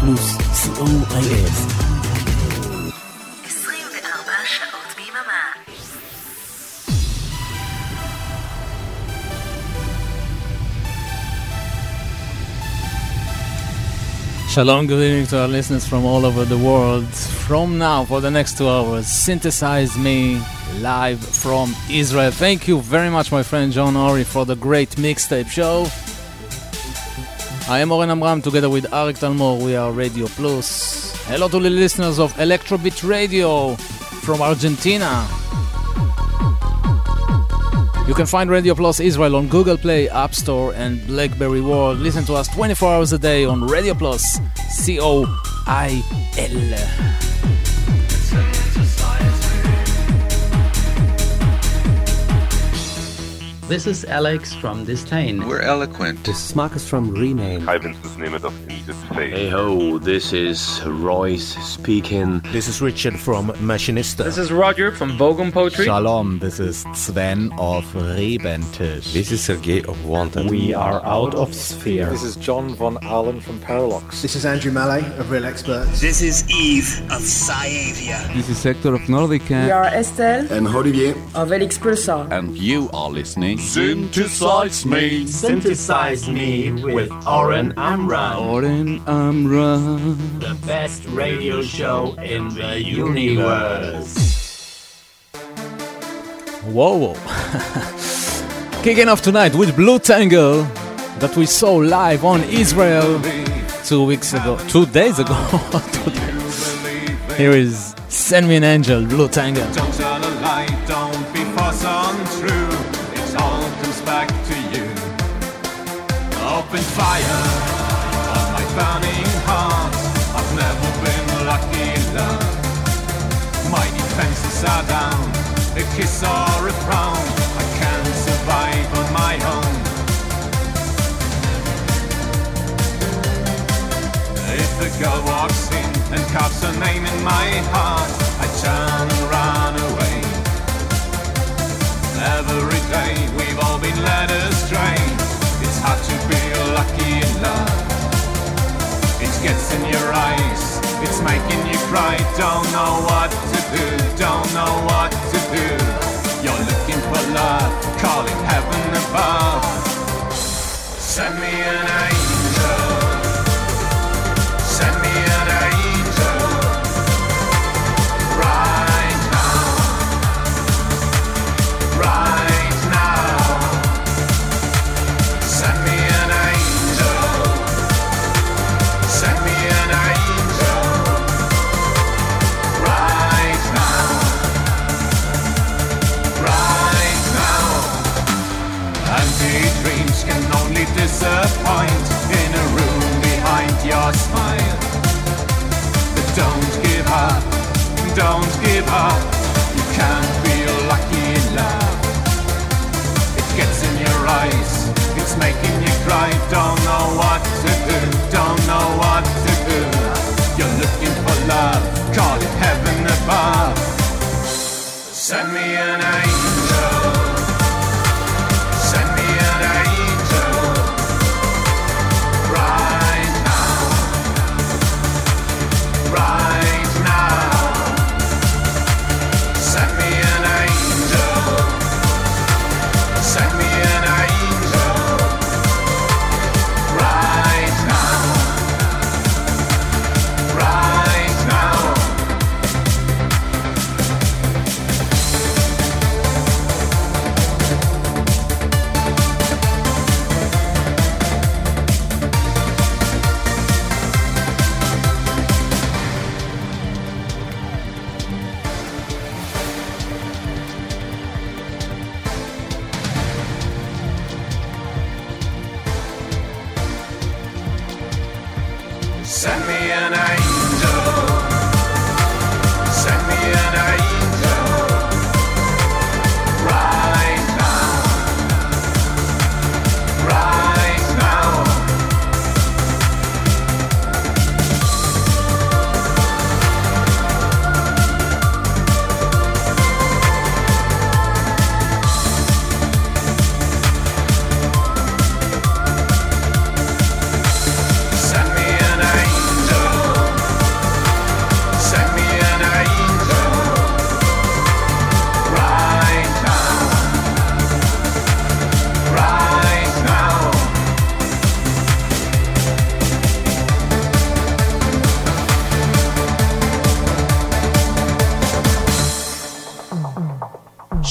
פלוס, co.il. Shalom, good evening to our listeners from all over the world. From now, for the next two hours, synthesize me live from Israel. Thank you very much, my friend John Ori, for the great mixtape show. I am Oren Amram together with Arik Talmor. We are Radio Plus. Hello to the listeners of Electrobit Radio from Argentina. You can find Radio Plus Israel on Google Play, App Store, and Blackberry World. Listen to us 24 hours a day on Radio Plus, C O I L. This is Alex from Disdain. We're eloquent. This is Marcus from Rename. Hi, Vince is name of Interface. Hey ho, this is Royce speaking. This is Richard from Machinista. This is Roger from Bogan Poetry. Shalom, this is Sven of Rebentisch. This is Sergey of Wanton. We are out of sphere. This is John von Ahlen from Paralox. This is Andrew Mallet of Real Experts. This is Eve of Sciavia. This is Sector of Nordica. We are Estelle and Olivier of Elix Pulsar. And you are listening Synthesize me. Synthesize me with Oren Amram. Oren Amram. The best radio show in the universe. Whoa, whoa. Kicking off tonight with Blutengel that we saw live on Israel two weeks ago, two days ago. Here is Send Me an Angel, Blutengel. Kiss or a frown. I can't survive on my own. If the girl walks in and carves her name in my heart, I turn and run away. Every day we've all been led astray. It's hard to be lucky in love. It gets in your eyes, it's making you cry. Don't know what to do, don't know what to do. You're looking for love, calling heaven above. Send me an angel. Only disappoint in a room behind your smile. But don't give up, don't give up. You can't feel lucky in love. It gets in your eyes, it's making you cry. Don't know what to do, don't know what to do. You're looking for love, call it heaven above. Send me an angel.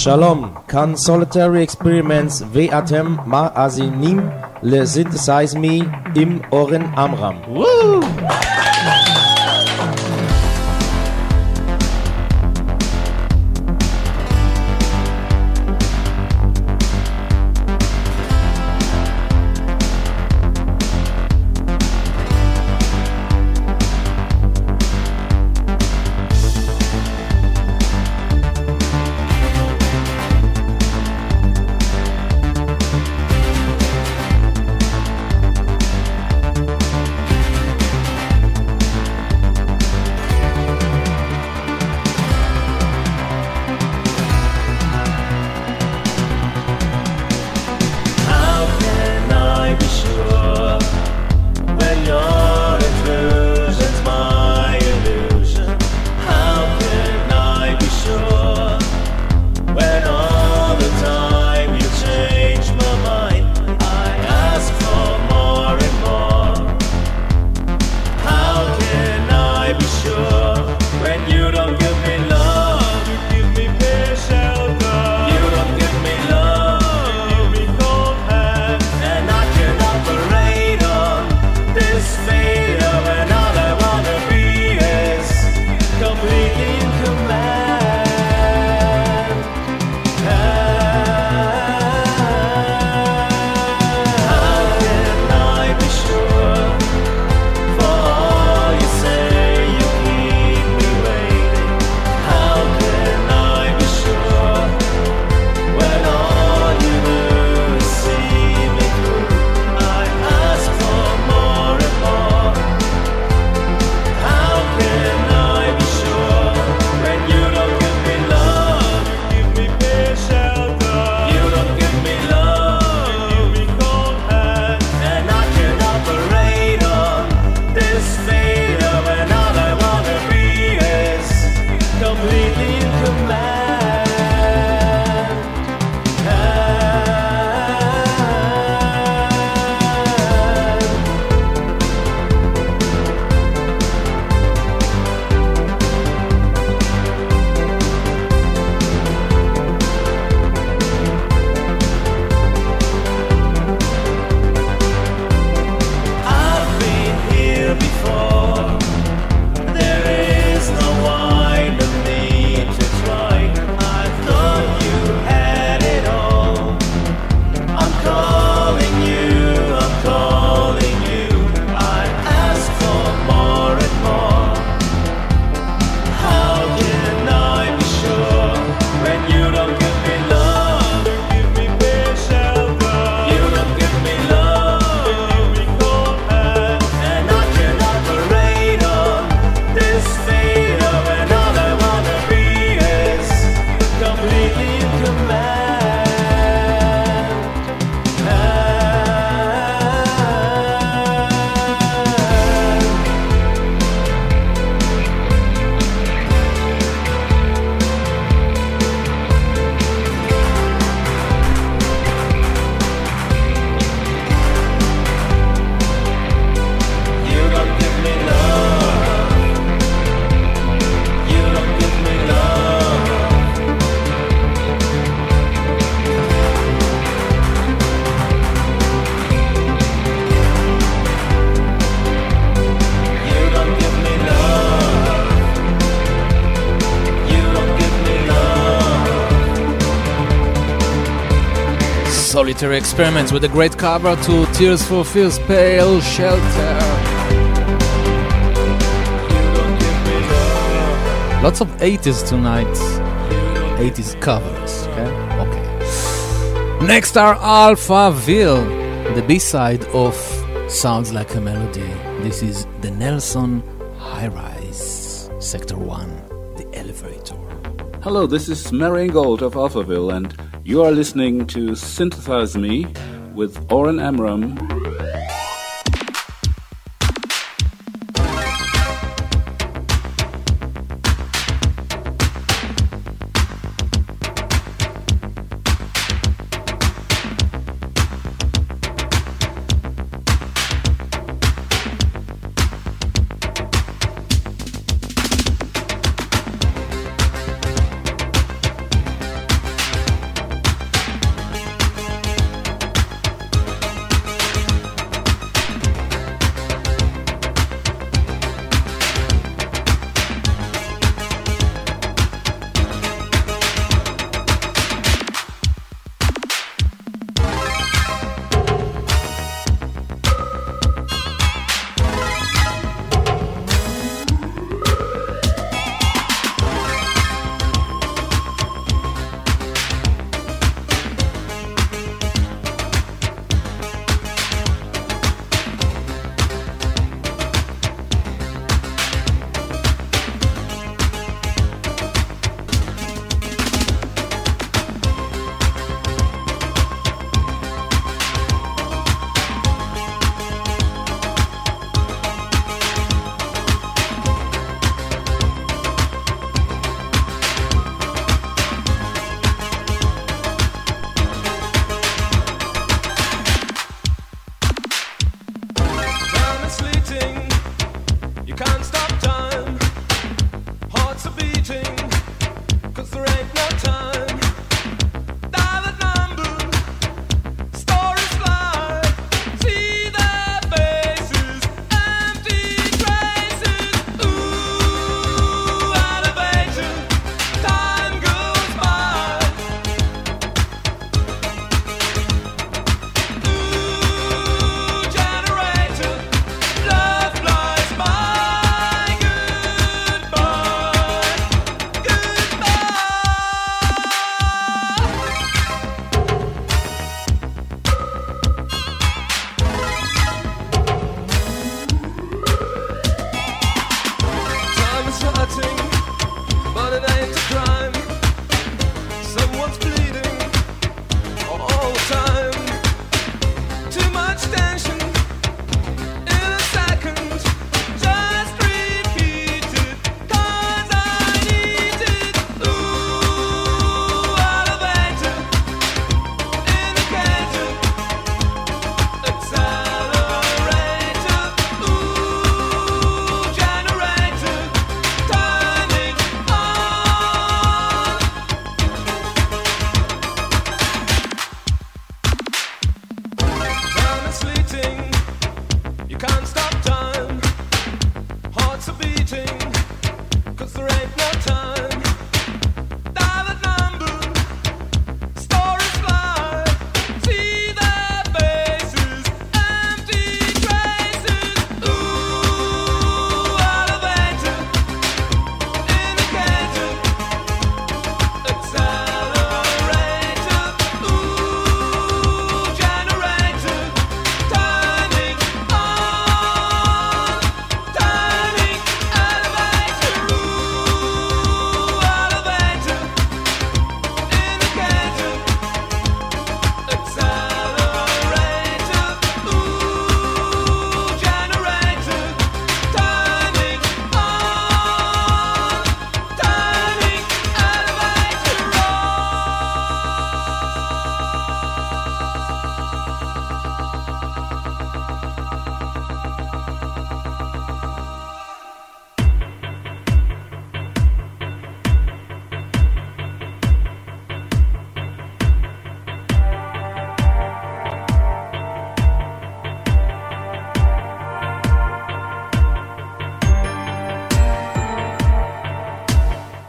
Shalom kann Solitary Experiments V-Atem Ma-Asinim Le Synthesize Me im Oren Amram. Woo! Experiments with a great cover to Tears for Fears Pale Shelter. Lots of 80s tonight. 80s covers, okay? Okay. Next are Alphaville, the B side of Sounds Like a Melody. This is the Nelson High Rise, Sector 1, the elevator. Hello, this is Marian Gold of Alphaville, and you are listening to Synthesize Me with Oren Amram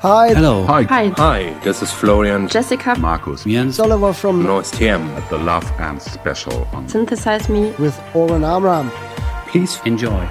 Hi. Hello. Hi. Hi. Hi. This is Florian. Jessica. Markus. Jens. Oliver from Noyce TM at the Love Band special on Synthesize Me with Oren Amram. Please enjoy.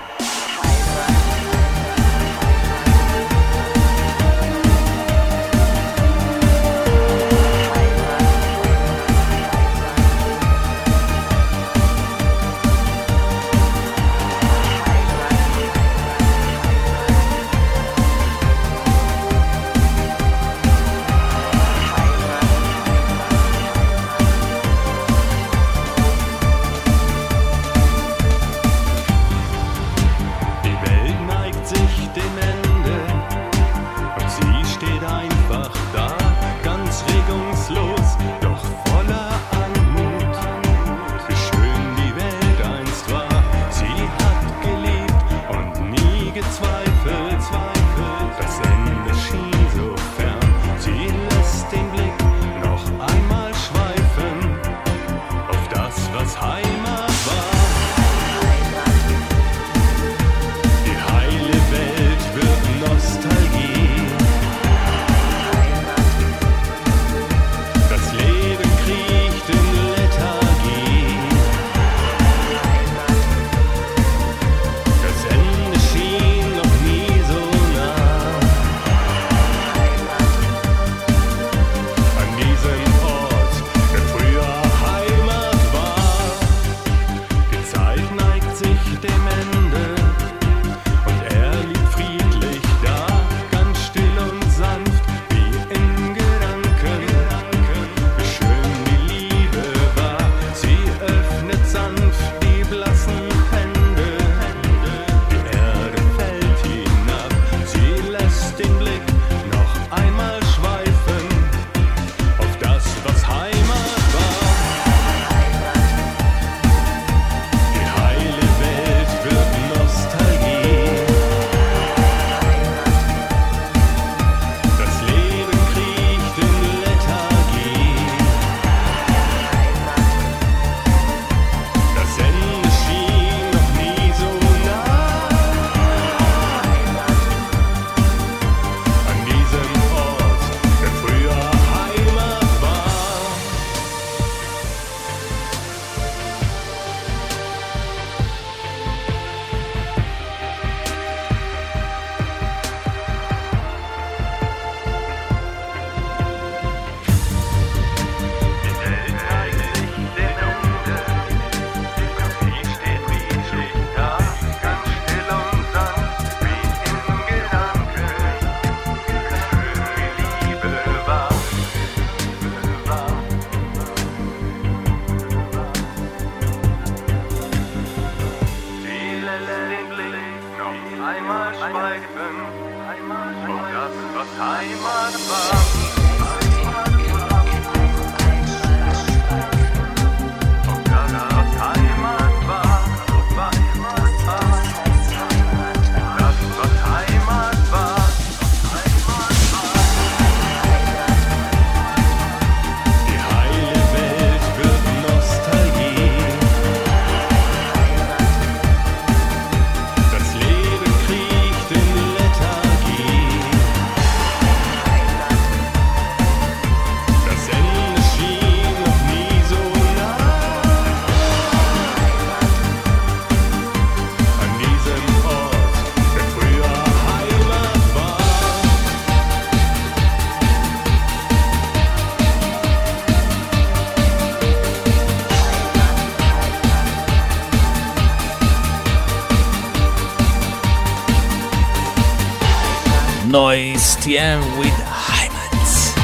TM with Hyman's.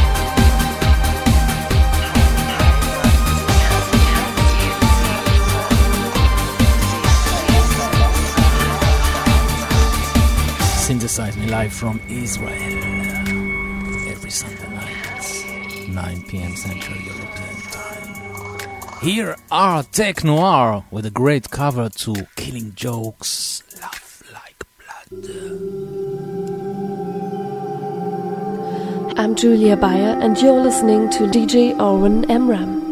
Synthesize me live from Israel every Sunday night, 9 p.m. Central European Time. Here are Technoir with a great cover to Killing Jokes, I'm Julia Beyer, and you're listening to DJ Owen Emram.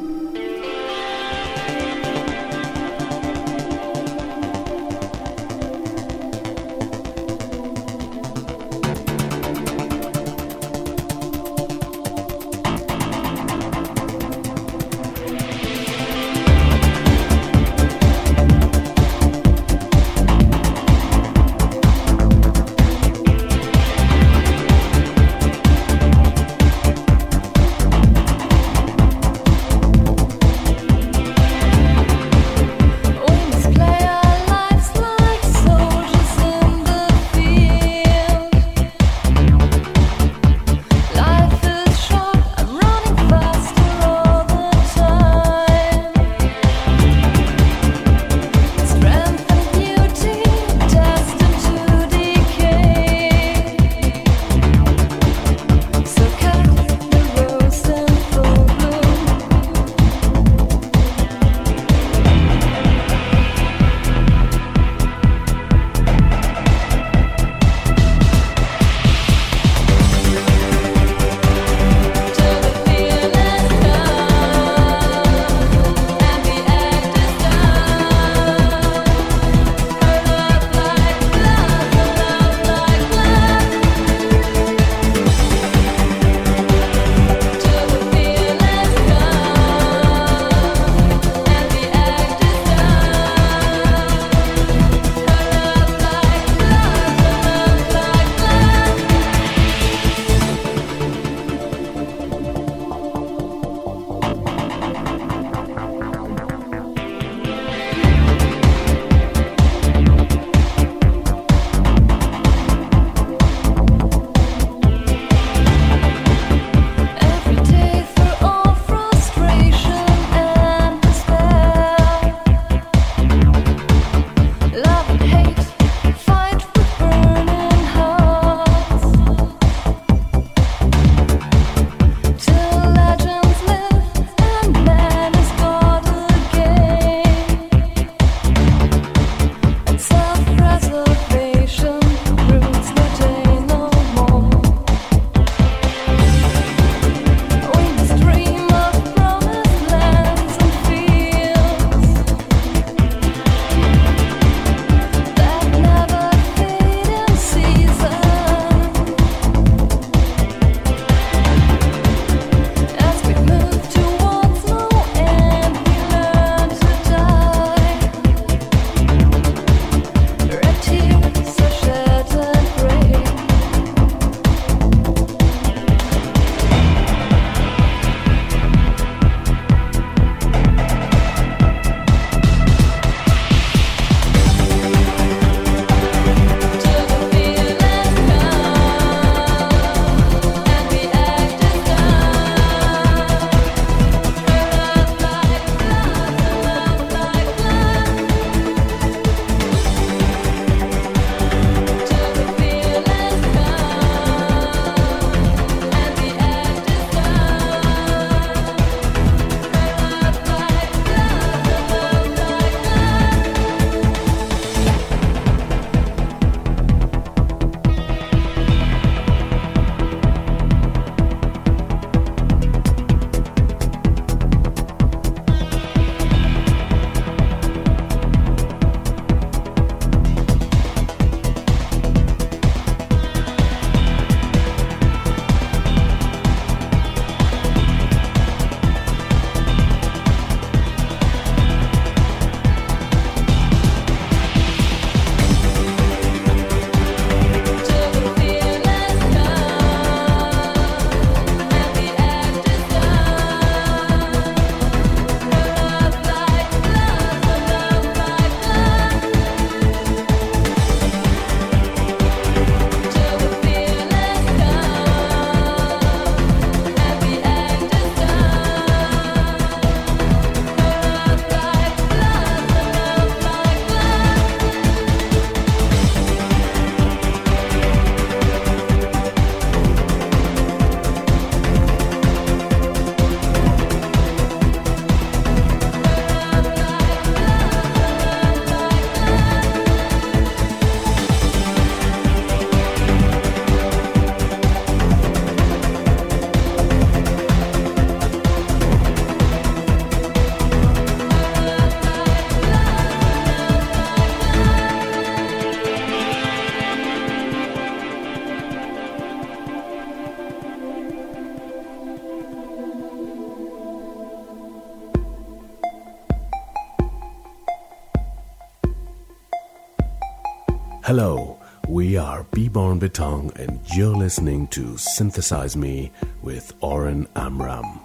Hello, we are Beborn Beton and you're listening to Synthesize Me with Oren Amram.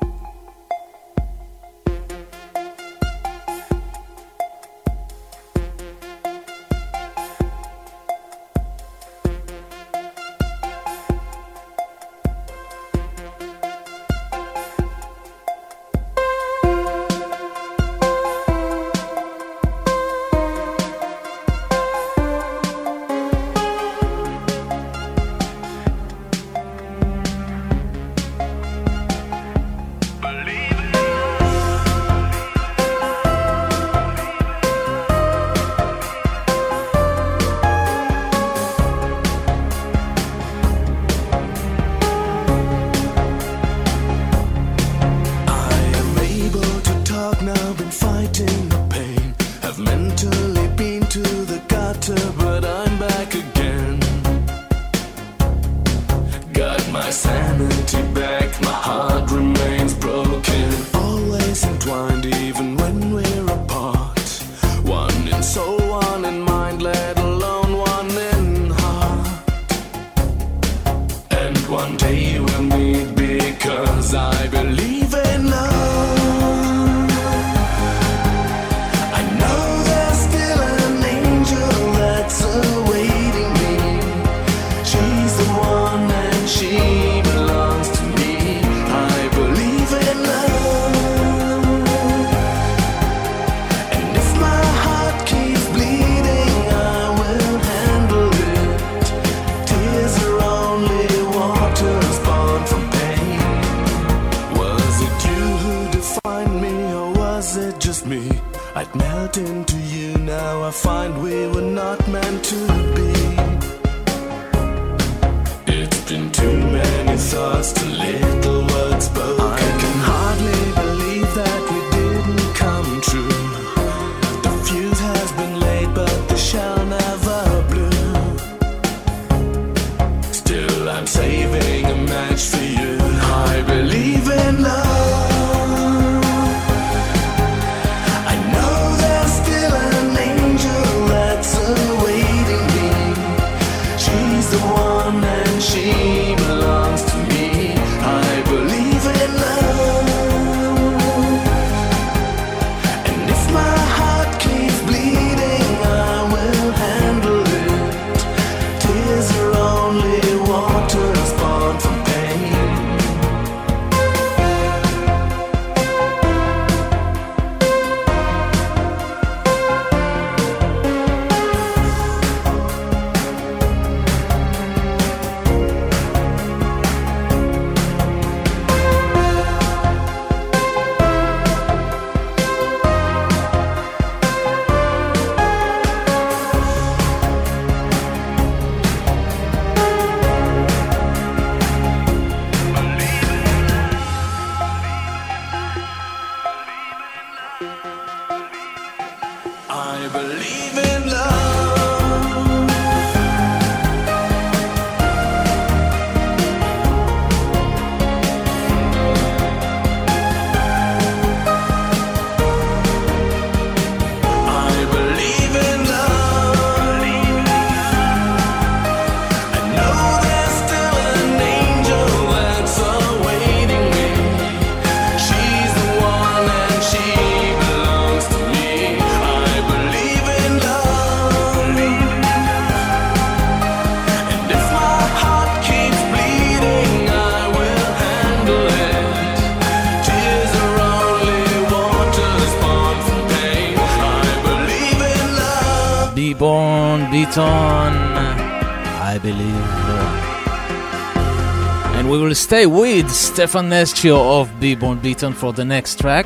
Stay with Stefan Netschio of Beborn Beton for the next track,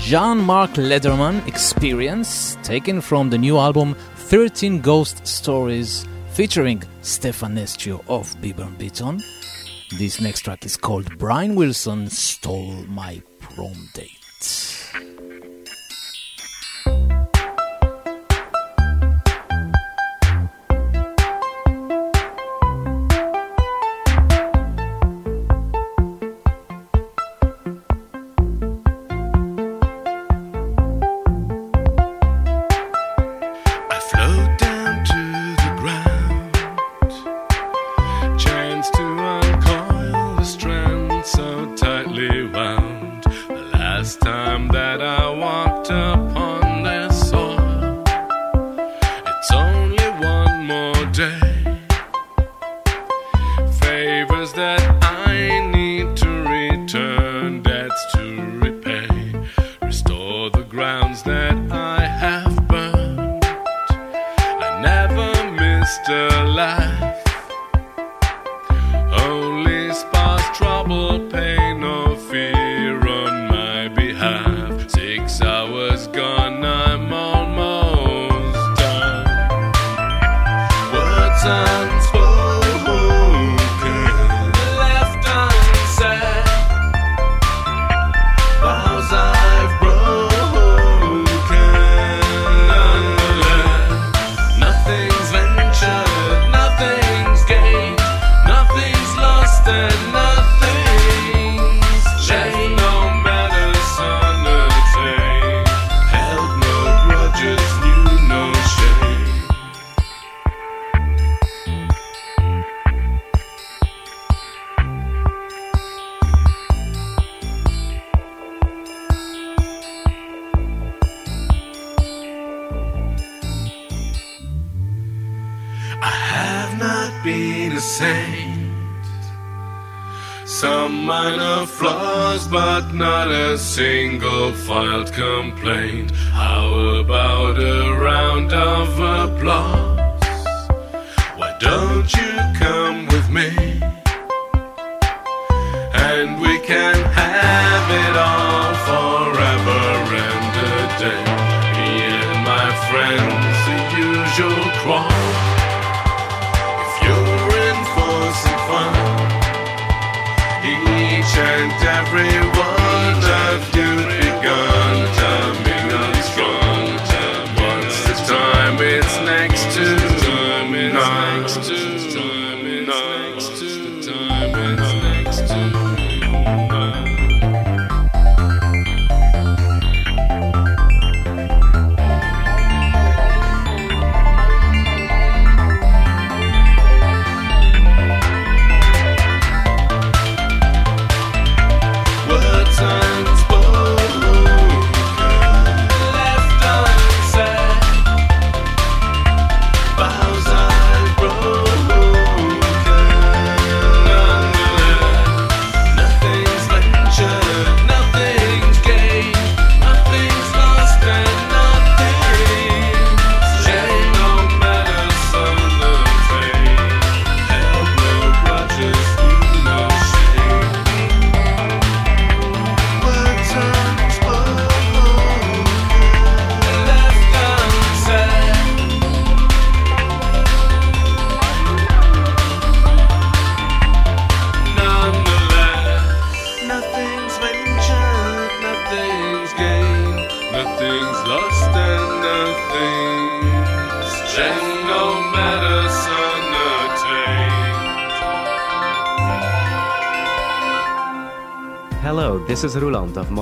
Jean-Marc Lederman Experience, taken from the new album 13 Ghost Stories, featuring Stefan Netschio of Beborn Beton. This next track is called Brian Wilson Stole My Prom Date.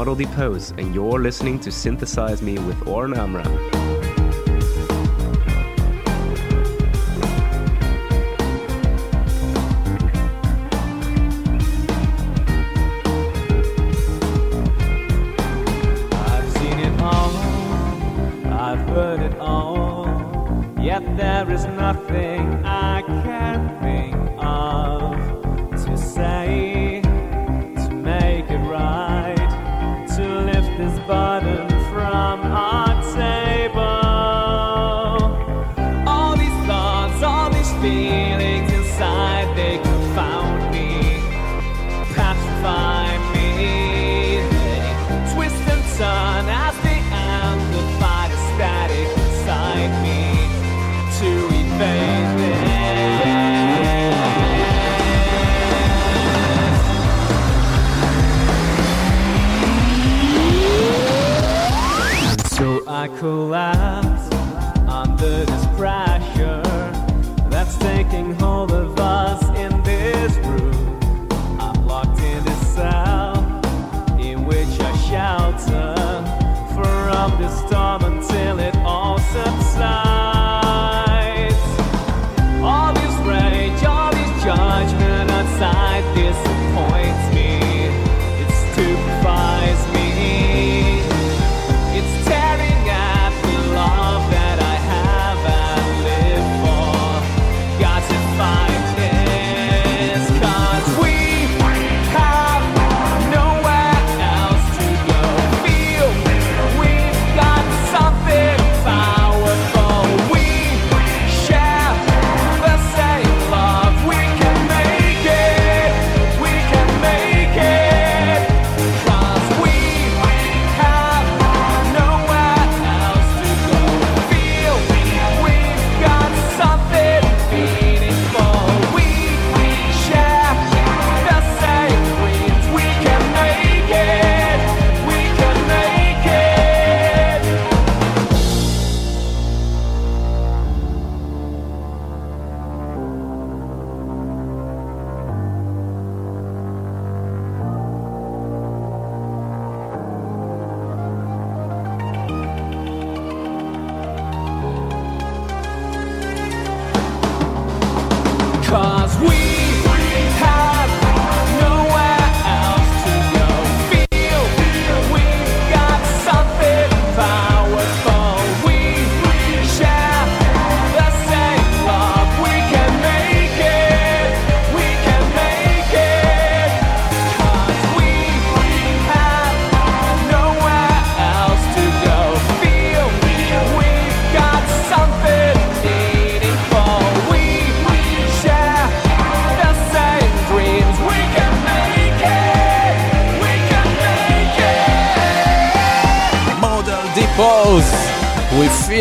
Model Depose, and you're listening to Synthesize Me with Oren Amram.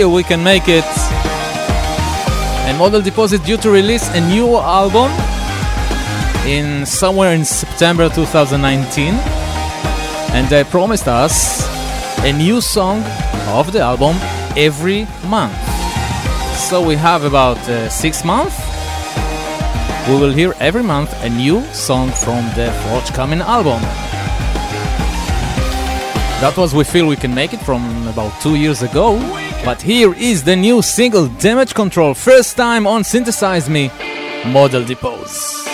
We can make it. And Model Depose due to release a new album in somewhere in September 2019. And they promised us a new song of the album every month. So we have about uh, six months. We will hear every month a new song from the forthcoming album. That was We Feel We Can Make It from about two years ago. But here is the new single Damage Control, first time on Synthesize Me, Model Depose.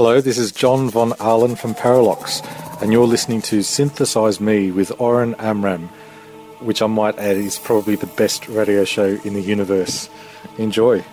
Hello, this is John von Ahlen from Parallax, and you're listening to Synthesize Me with Oren Amram, which I might add is probably the best radio show in the universe. Enjoy.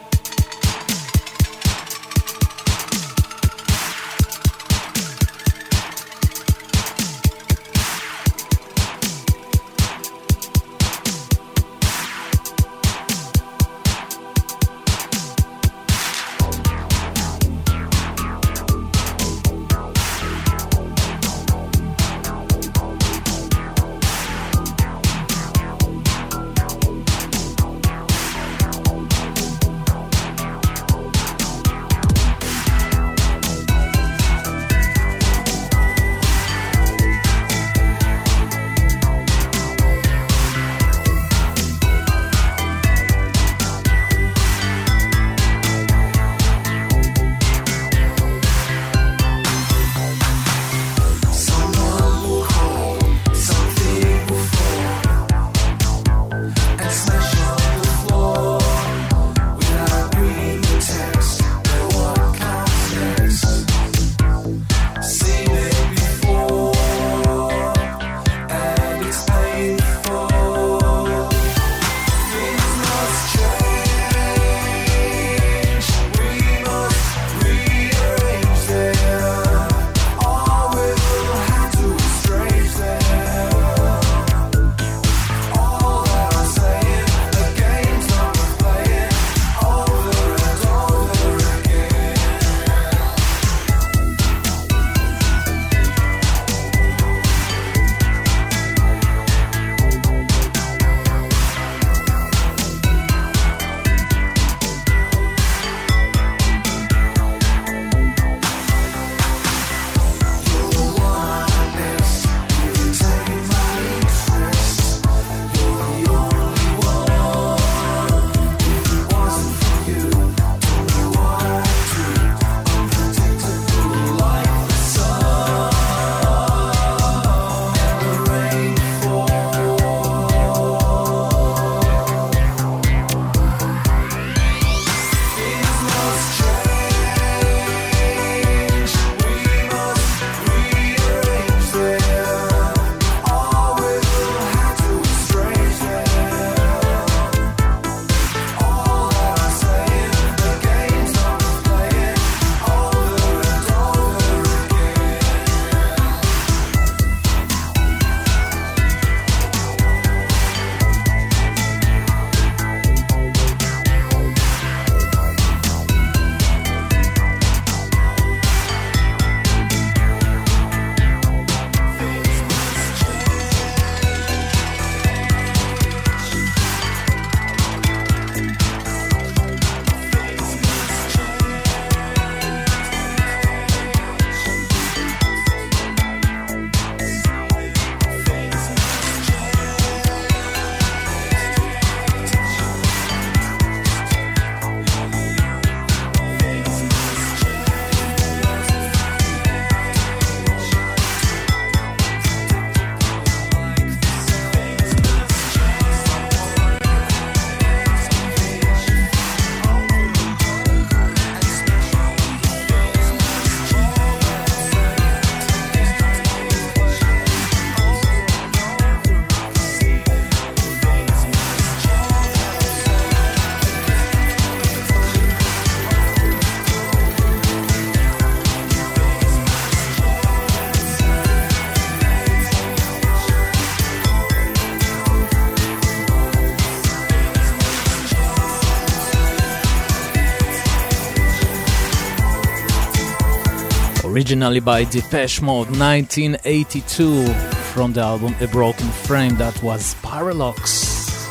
Originally by Depeche Mode 1982 from the album A Broken Frame that was Parallax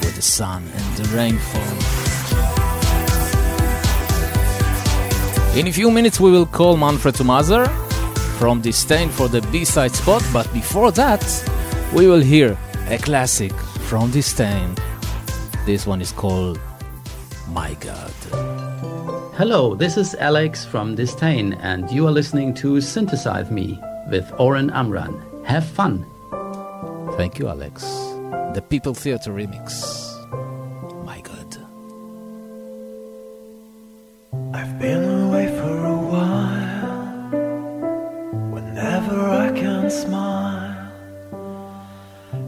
with the sun and the rainfall. In a few minutes we will call Manfred Tomaser from Disdain for the B-side spot, but before that we will hear a classic from Disdain. This one is called My God. Hello, this is Alex from Disdain, and you are listening to Synthesize Me with Oren Amram. Have fun. Thank you, Alex. The People Theater remix. My God. I've been away for a while. Whenever I can smile,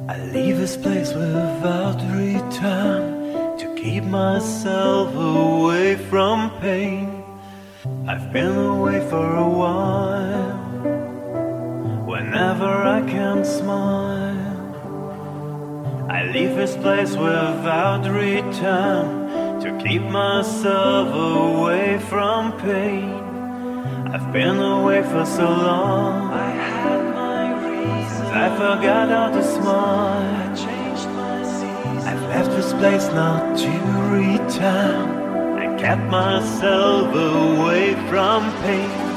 I leave this place without return to keep myself away from pain. I've been away for a while. Whenever I can smile, I leave this place without return to keep myself away from pain. I've been away for so long. I had my reasons. I forgot how to smile. Left this place not to return. I kept myself away from pain.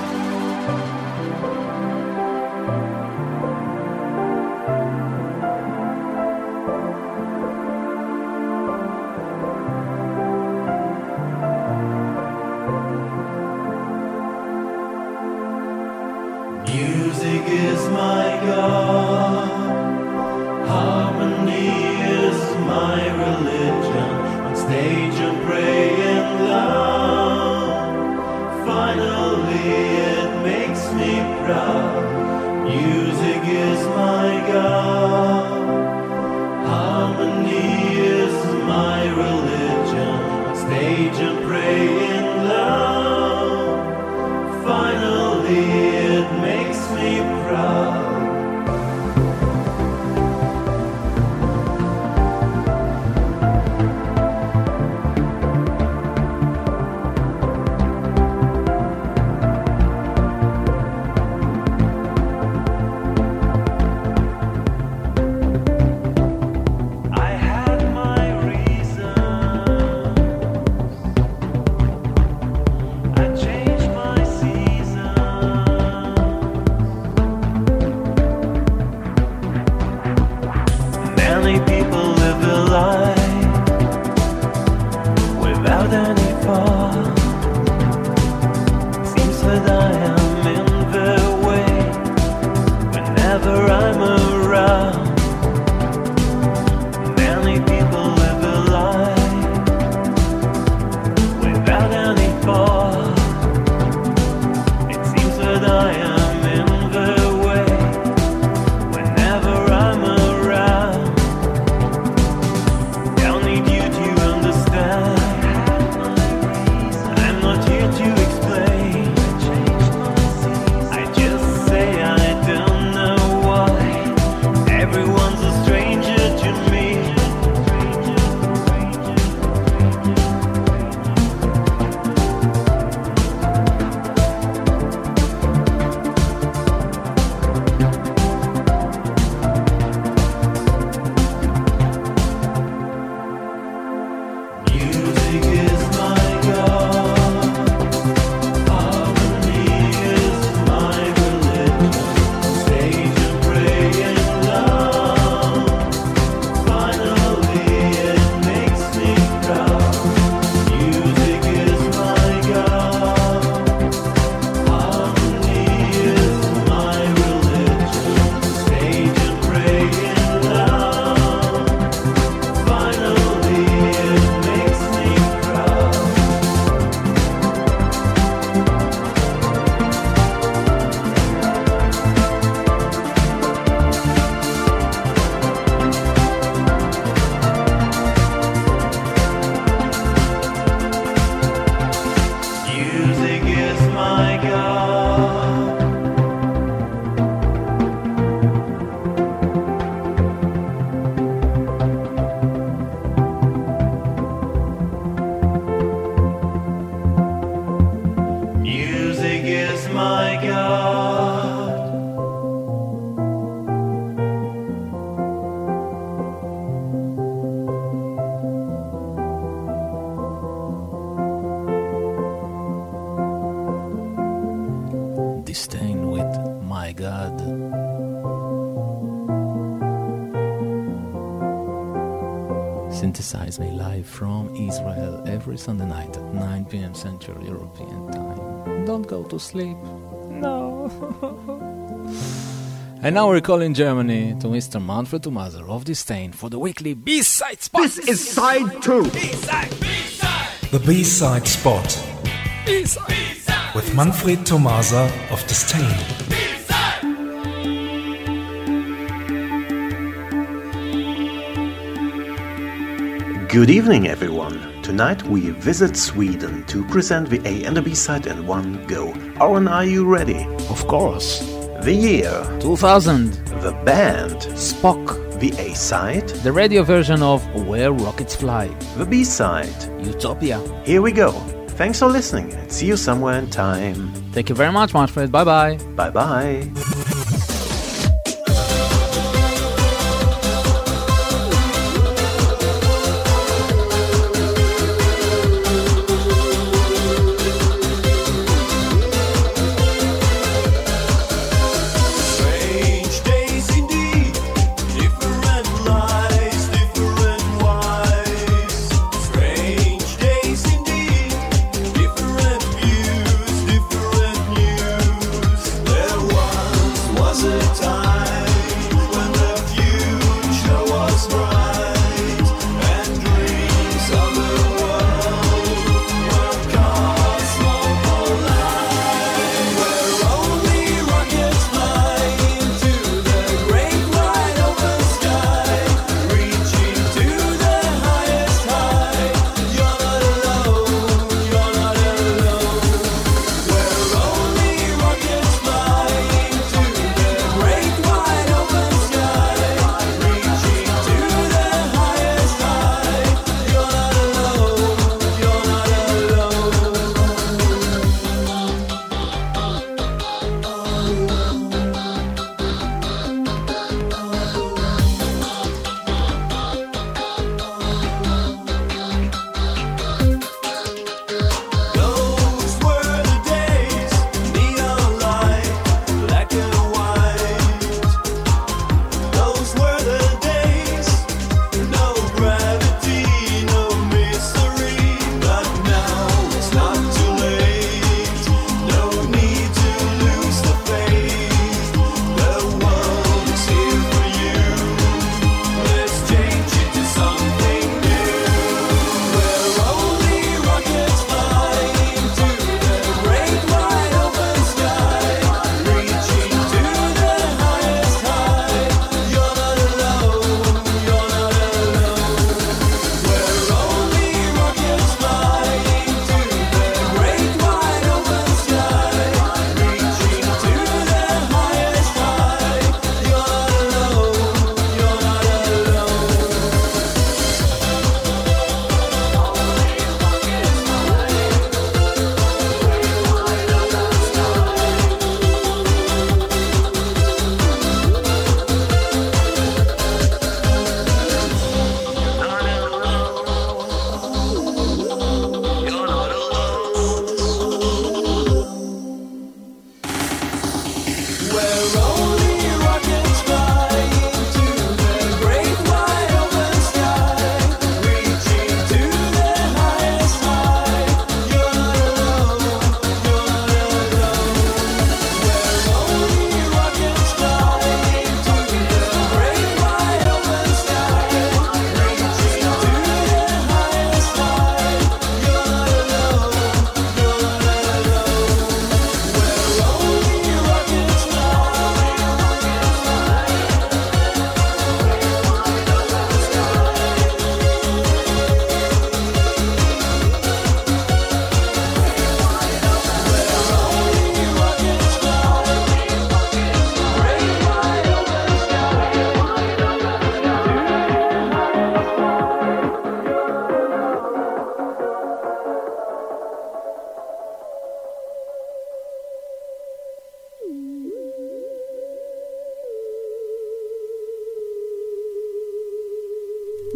Live from Israel every Sunday night at 9 p.m. Central European Time. Don't go to sleep. No. and now we're calling Germany to Mr. Manfred Tomaser of Disdain for the weekly B-side spot. This is side two. B-side, B-side. The B-side spot. B-side. B-side. With Manfred Tomaser of Disdain. Good evening, everyone. Tonight we visit Sweden to present the A and the B side in one go. Oren, are you ready? Of course. The year 2000. The band Spock. The A side The radio version of Where Rockets Fly. The B side Utopia. Here we go. Thanks for listening and see you somewhere in time. Thank you very much, Manfred. Bye bye. Bye bye.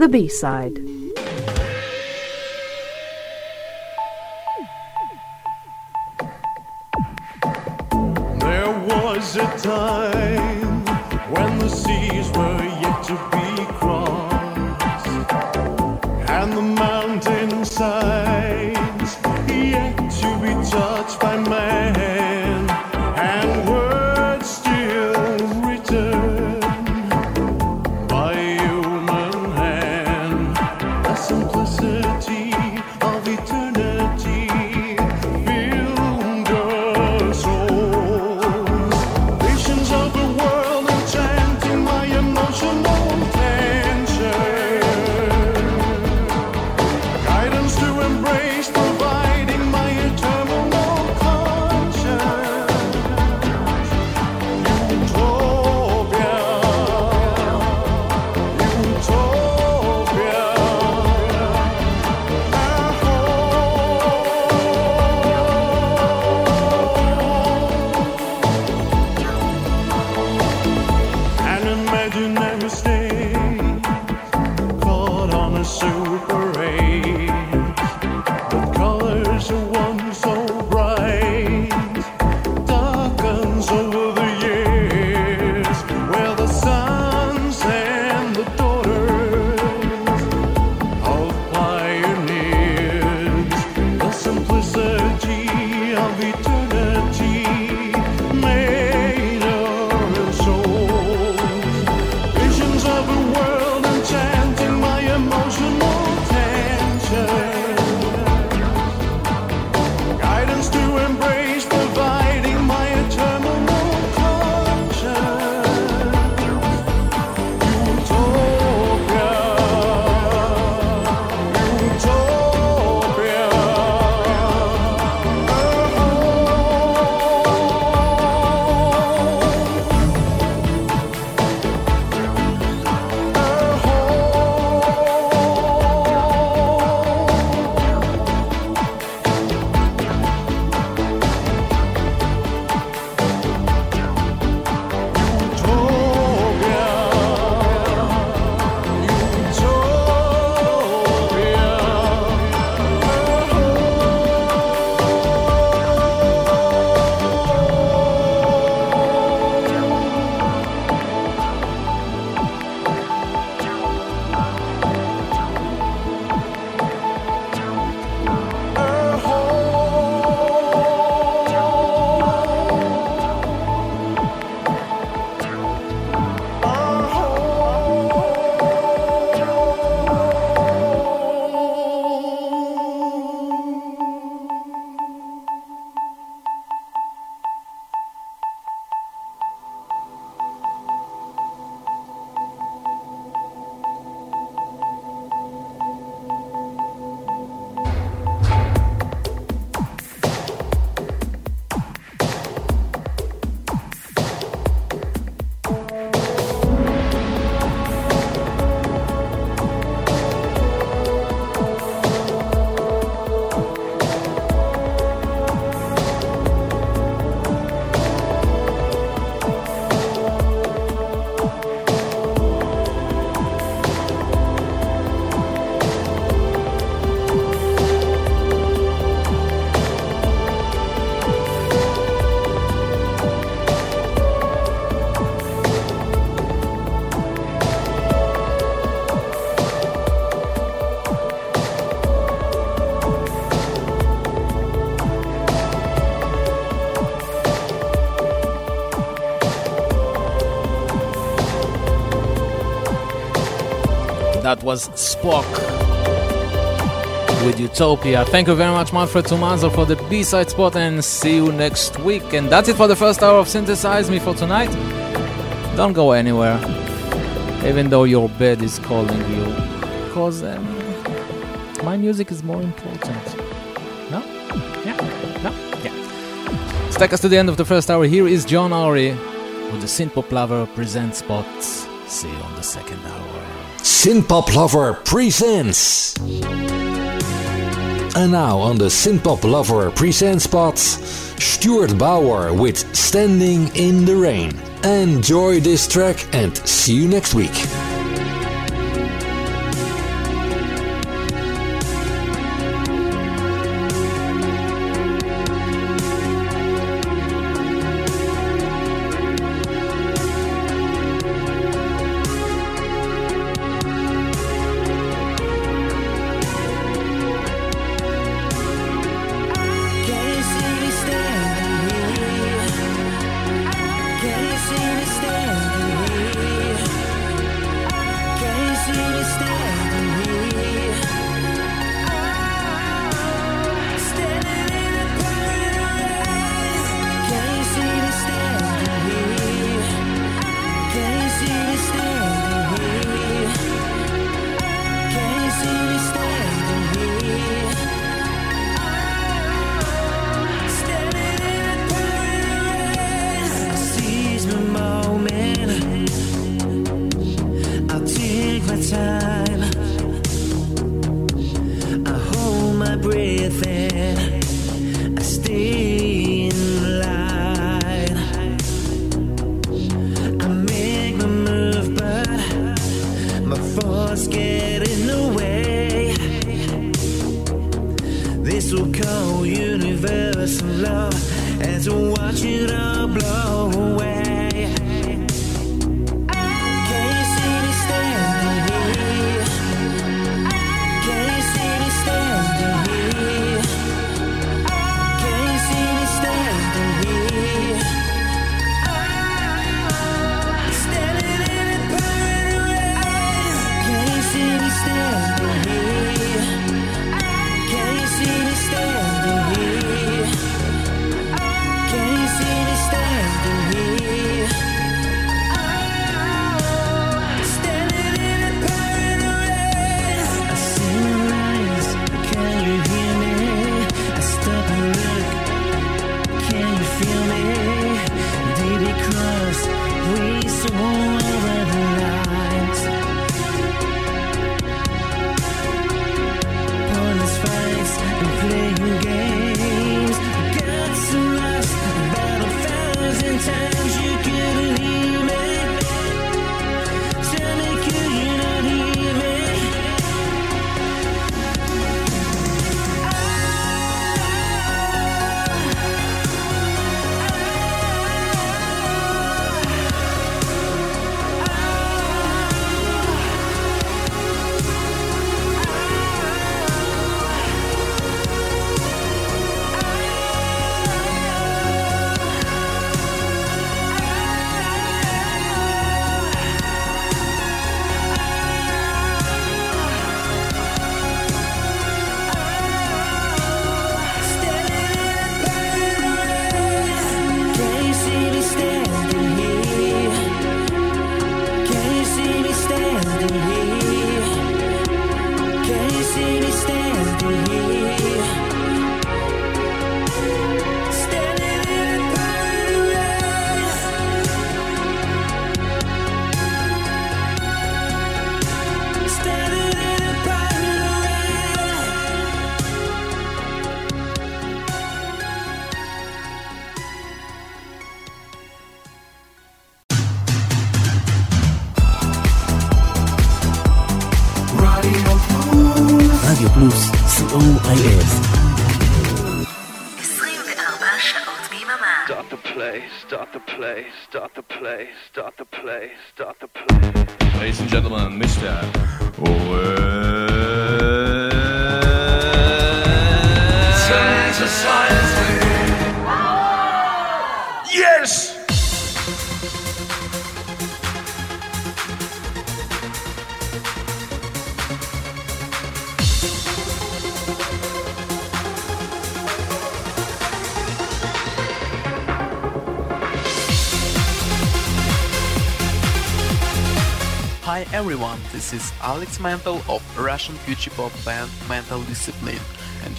The B-side. That was Spock with Utopia. Thank you very much, Manfred Tomazo, for the B-side spot, and see you next week. And that's it for the first hour of Synthesize Me for tonight. Don't go anywhere, even though your bed is calling you, because um, my music is more important. No? Yeah? No? Yeah. Take us to the end of the first hour. Here is John Ori with the Synthpop Lover present spots. See you on the second hour. Synthpop Lover presents. And now on the Synthpop Lover present spot, Stuart Bauer with Standing in the Rain. Enjoy this track and see you next week.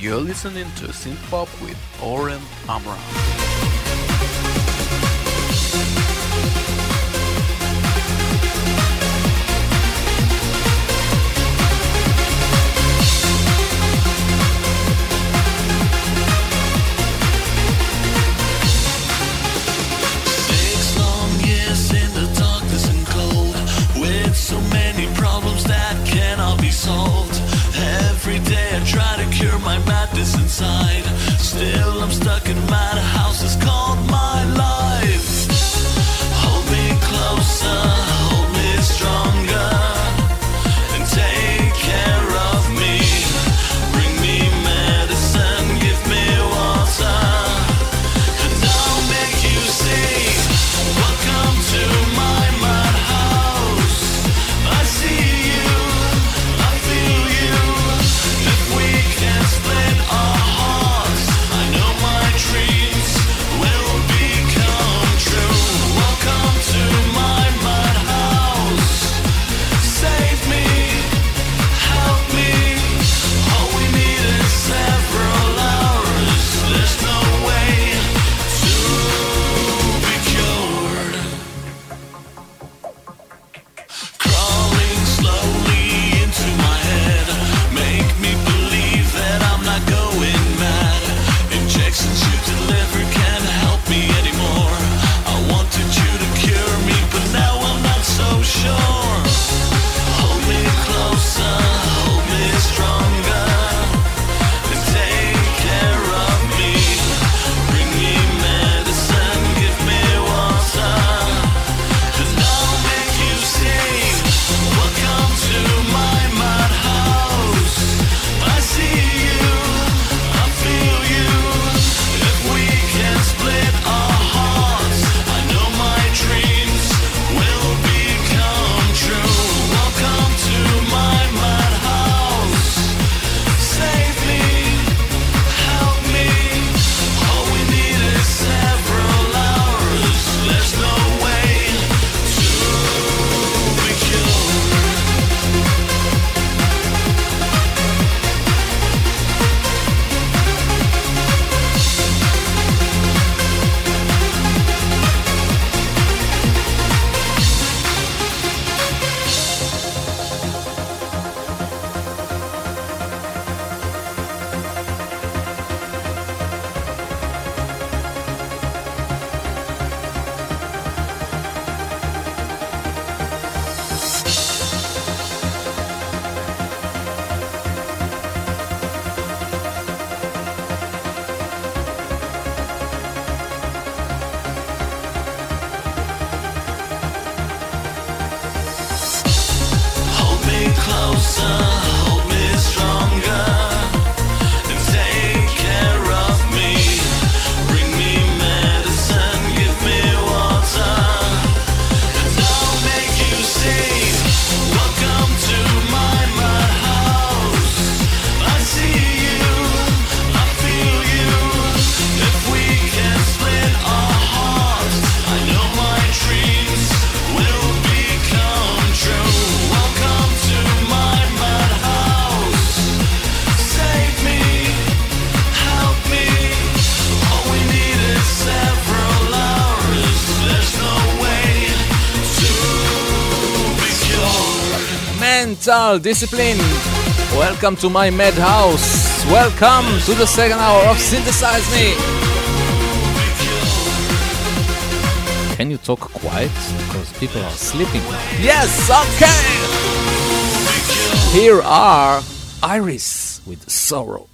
you're listening to Synthpop with Oren Amram. so many problems. Futsal Discipline. Welcome to my madhouse. Welcome to the second hour of Synthesize Me. Can you talk quiet? Because people are sleeping. Yes, okay. Here are Iris with Sorrow.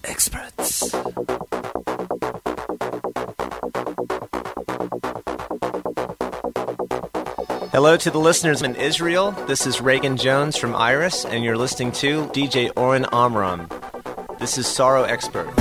Hello to the listeners in Israel. This is Reagan Jones from Iris, and you're listening to DJ Oren Amram. This is Sorrow Expert.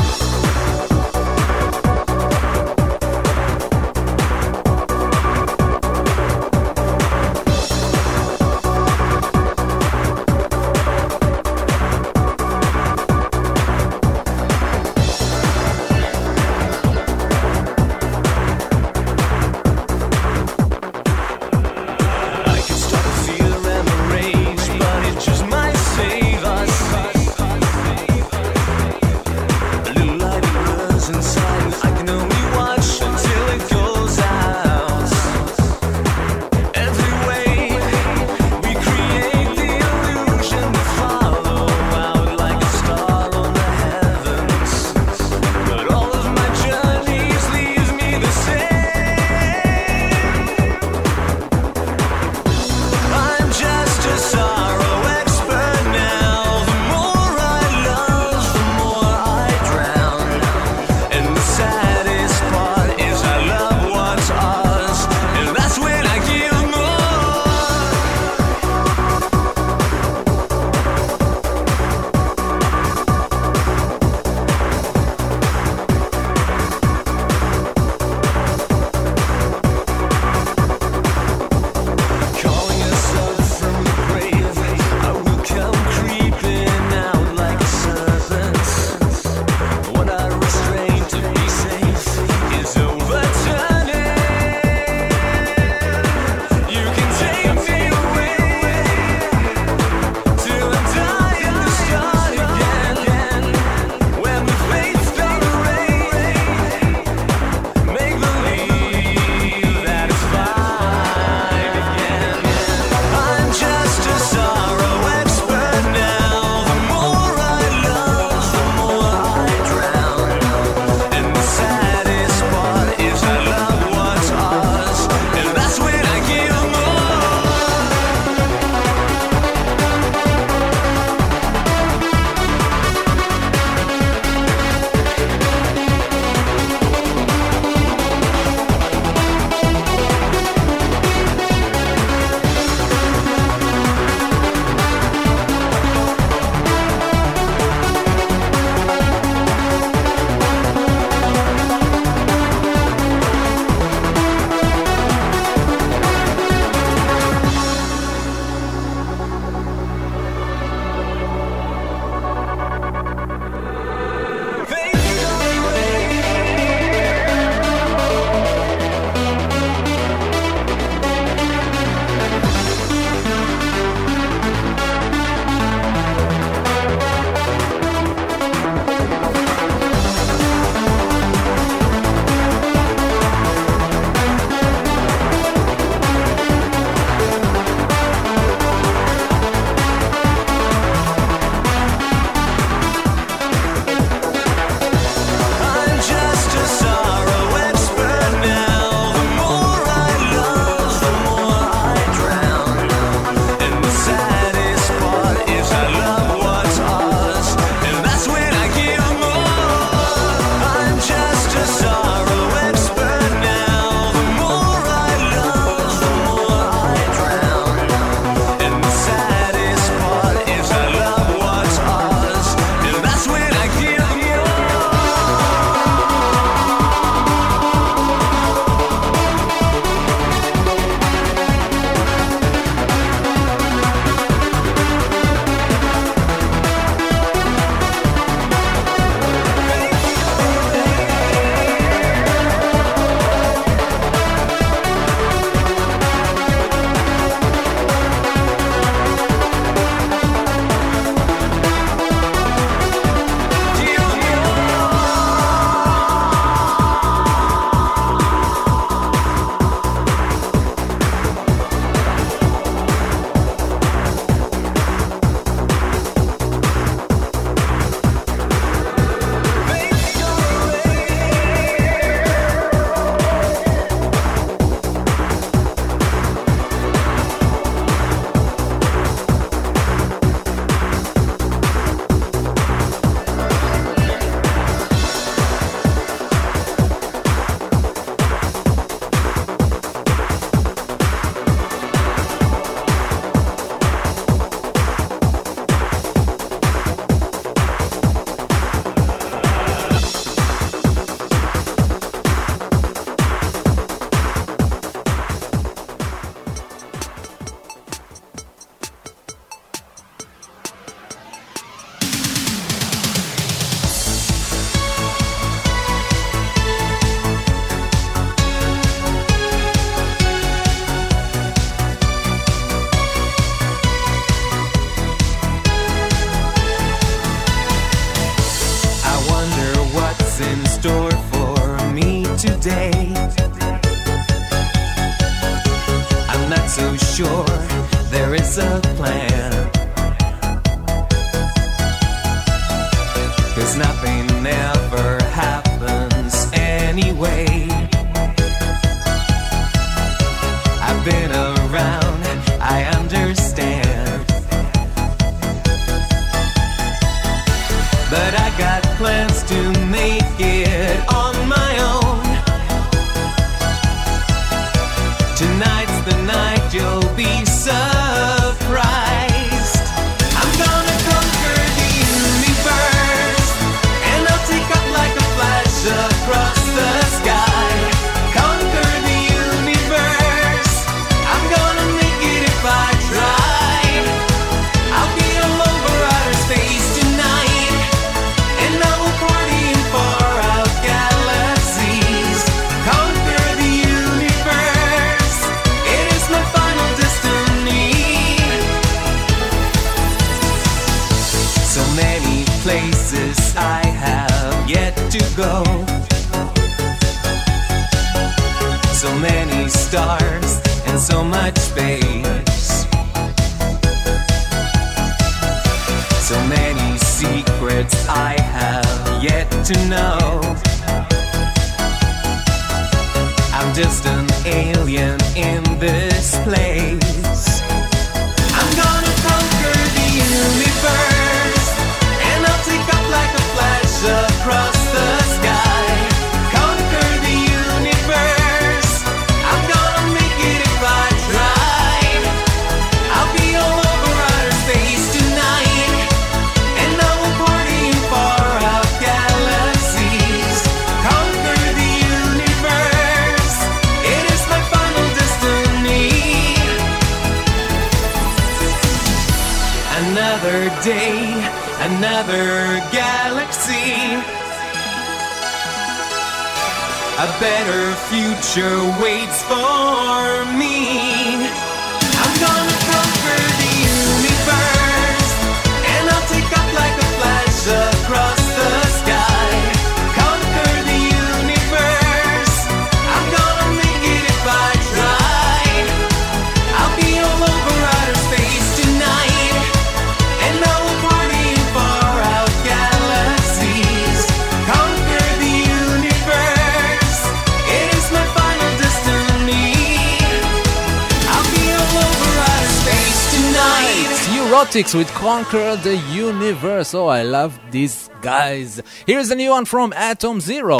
Robotics with Conquer the Universe. Oh, I love these guys. Here's a new one from Atom Zero.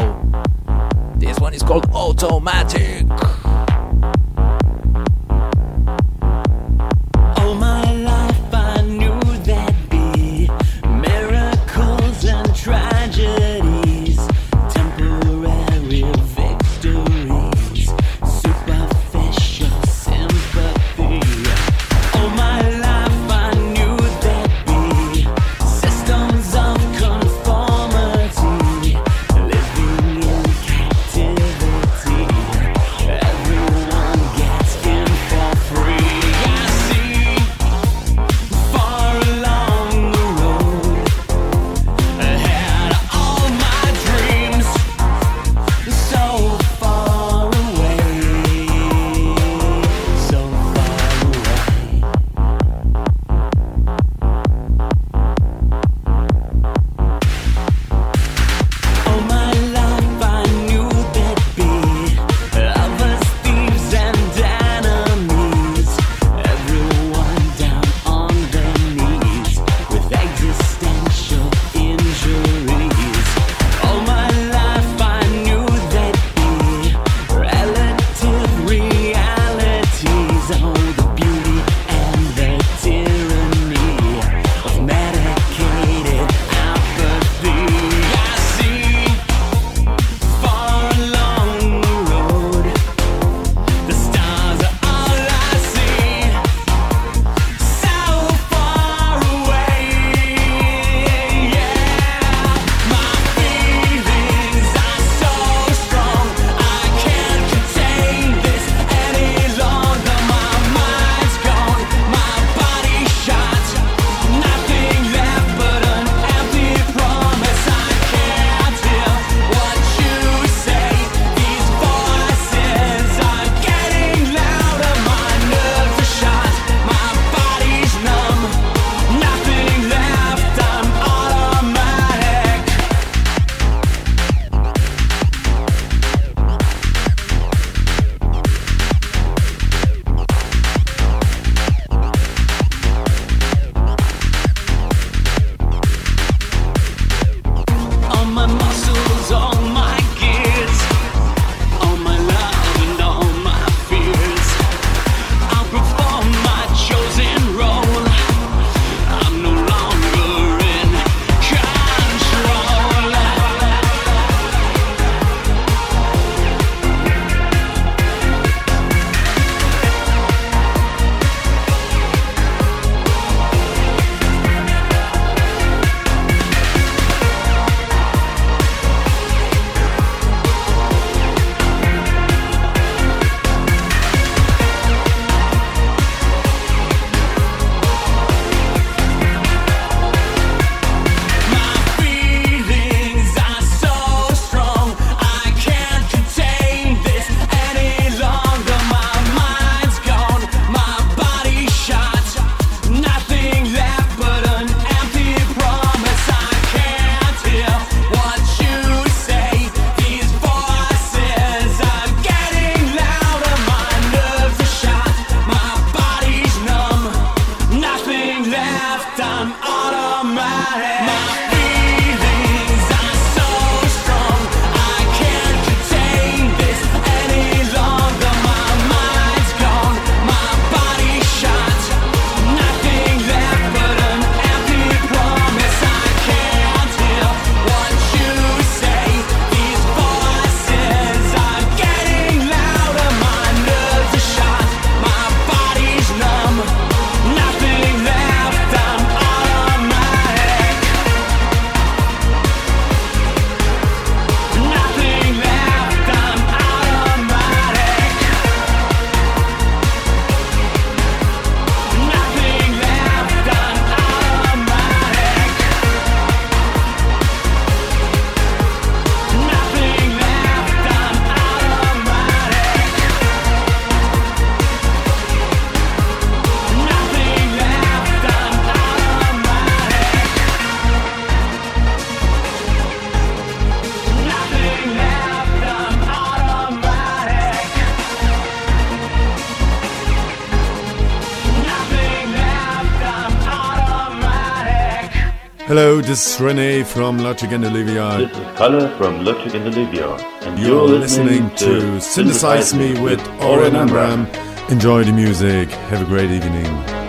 This one is called Automatic. Hello, this is Rene from Logic and Olivia. This is Kalle from Logic and Olivia, and You're listening to Synthesize Me with Oren Amram. Enjoy the music. Have a great evening.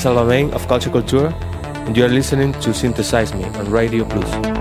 is Alain of Culture Culture, and you are listening to Synthesize Me on Radio Blues.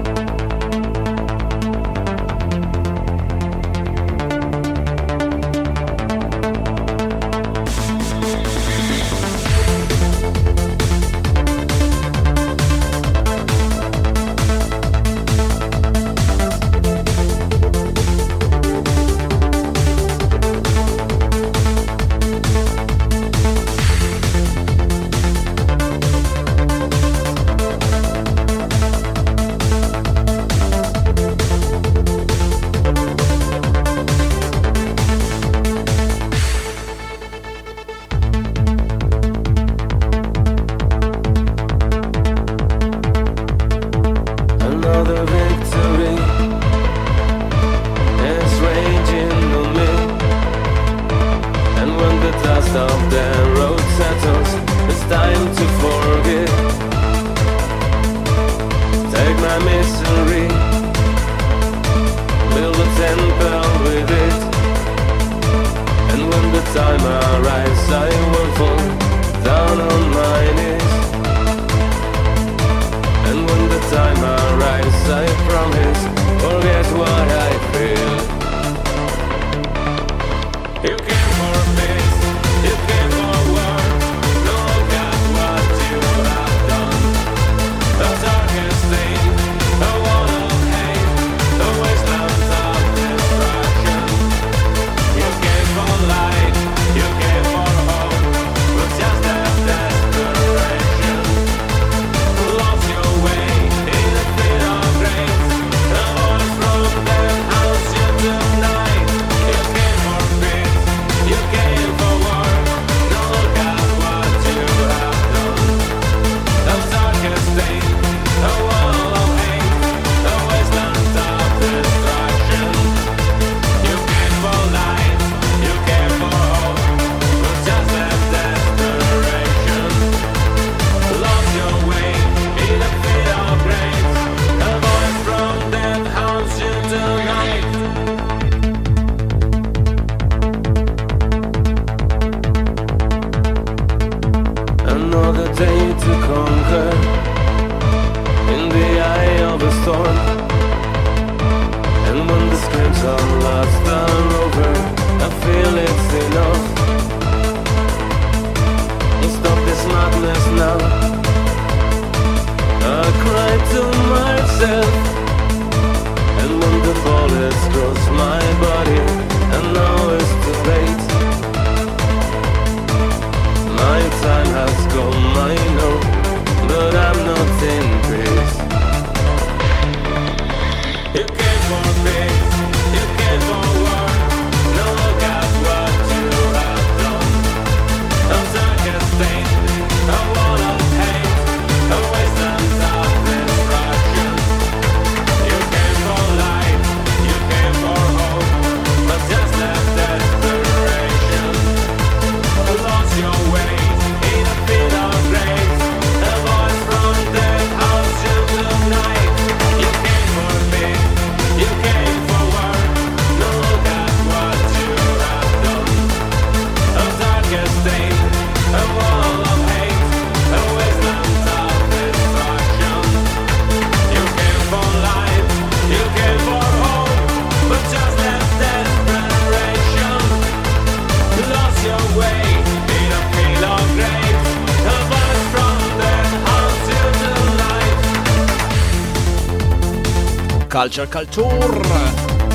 Culture Culture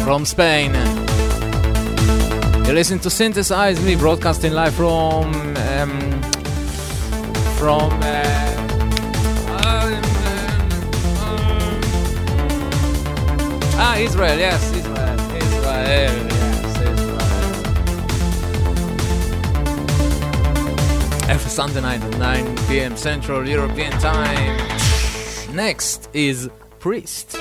from Spain. You listen to Synthesize Me broadcasting live from um, from uh, ah Israel, yes, Israel, Israel, yes, Israel. Every Sunday night at 9 p.m. Central European Time. Next is Priest.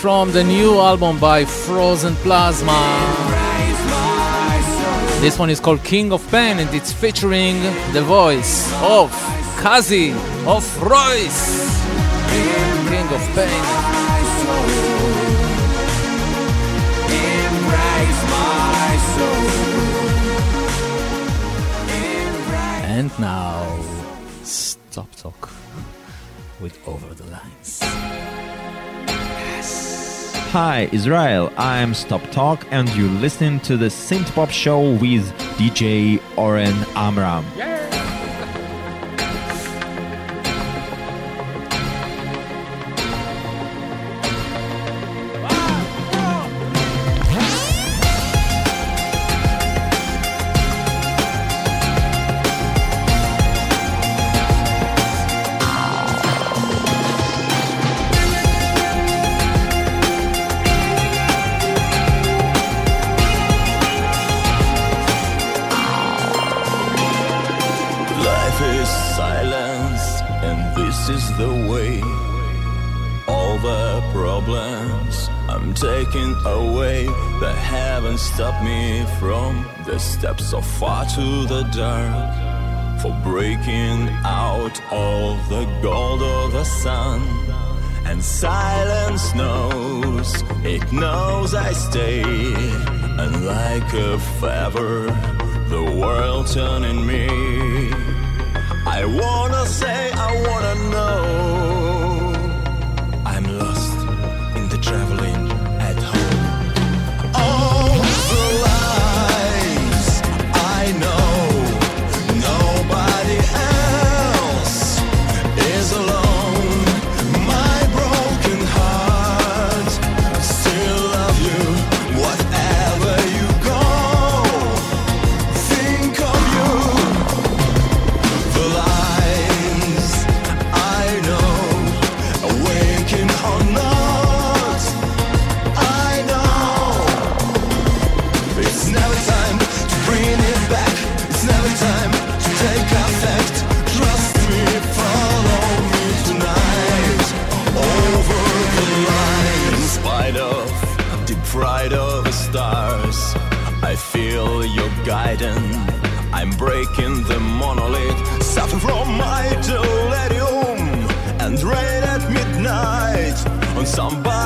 from the new album by Frozen Plasma. This one is called King of Pain and it's featuring the voice of Kazi, of Royce. King of Pain. And now, Stop Talk with Over the Lines. Hi, Israel. I'm Stop Talk, and you're listening to the Synth Pop Show with DJ Oren Amram. Is silence, and this is the way. All the problems I'm taking away that haven't stopped me from the steps so far to the dark. For breaking out of the gold of the sun. And silence knows, it knows I stay. And like a feather, the world turning me. I wanna say, I wanna know. I'm the monolith, suffer from my delirium, and rain at midnight on somebody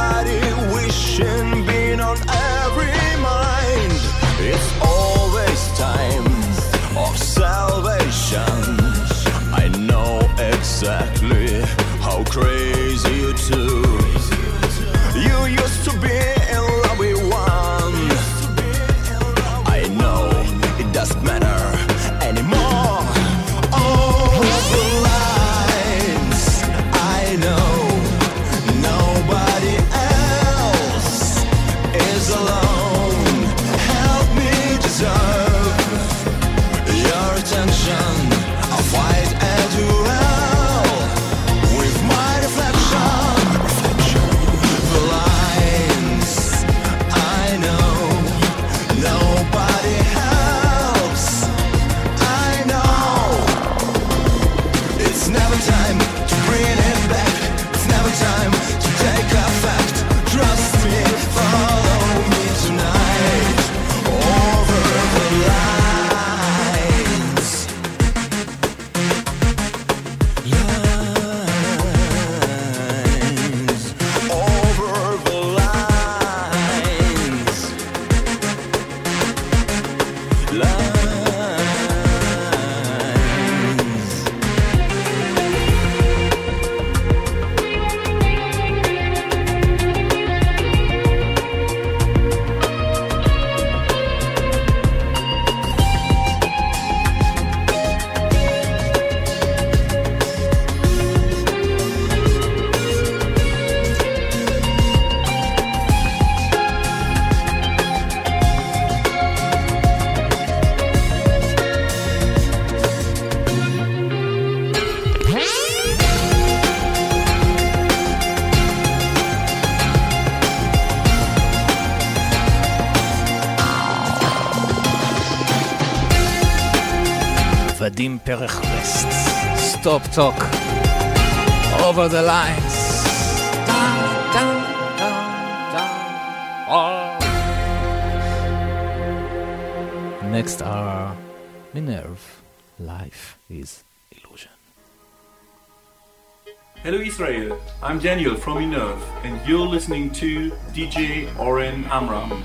Perech West. Stop talk. Over the lines. Next are Minerve. Life is illusion. Hello Israel, I'm Daniel from Minerve and you're listening to DJ Oren Amram.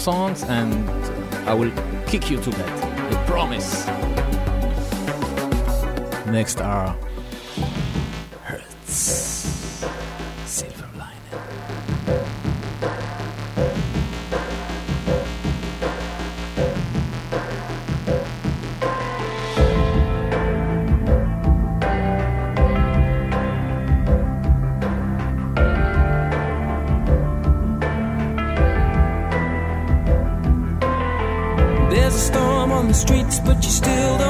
songs and I will kick you to bed. I promise. Next are streets, but you still don't.